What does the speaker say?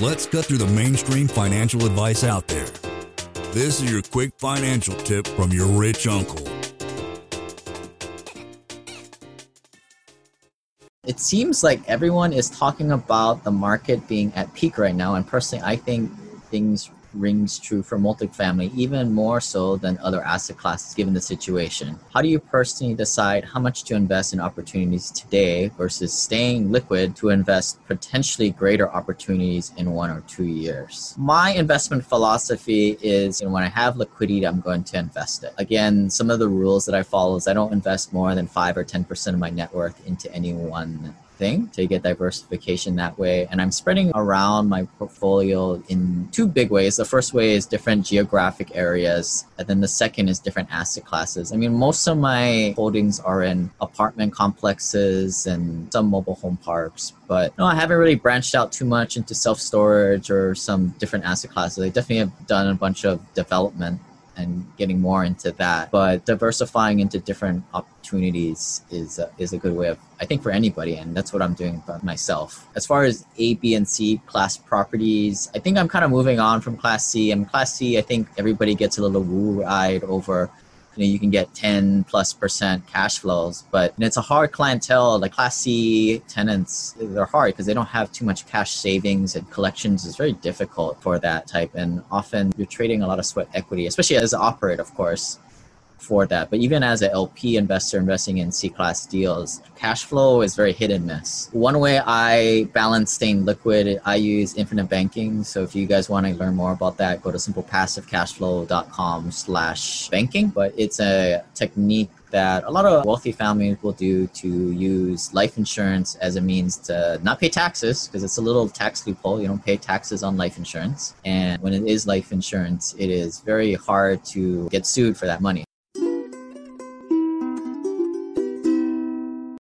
Let's cut through the mainstream financial advice out there. This is your quick financial tip from your rich uncle. It seems like everyone is talking about the market being at peak right now, and personally, I think things rings true for multifamily even more so than other asset classes given the situation. How do you personally decide how much to invest in opportunities today versus staying liquid to invest potentially greater opportunities in one or two years? My investment philosophy is you know, when I have liquidity, I'm going to invest it. Again, some of the rules that I follow is I don't invest more than 5 or 10% of my net worth into any one thing to get diversification that way. And I'm spreading around my portfolio in two big ways. The first way is different geographic areas, and then the second is different asset classes. I mean, most of my holdings are in apartment complexes and some mobile home parks, but no, I haven't really branched out too much into self storage or some different asset classes. I definitely have done a bunch of development and getting more into that. But diversifying into different opportunities is a, is a good way of I think for anybody, and that's what I'm doing for myself. As far as A, B, and C class properties, I think I'm kind of moving on from Class C. And Class C, I think everybody gets a little woo-eyed over you know you can get 10 plus percent cash flows but it's a hard clientele. Like class c tenants they're hard because they don't have too much cash savings and collections is very difficult for that type. And often you're trading a lot of sweat equity especially as an operator of course for that. But even as an LP investor investing in C class deals, cash flow is very hit and miss. One way I balance staying liquid, I use infinite banking. So if you guys want to learn more about that, go to simplepassivecashflow.com slash banking. But it's a technique that a lot of wealthy families will do to use life insurance as a means to not pay taxes because it's a little tax loophole. You don't pay taxes on life insurance. And when it is life insurance, it is very hard to get sued for that money.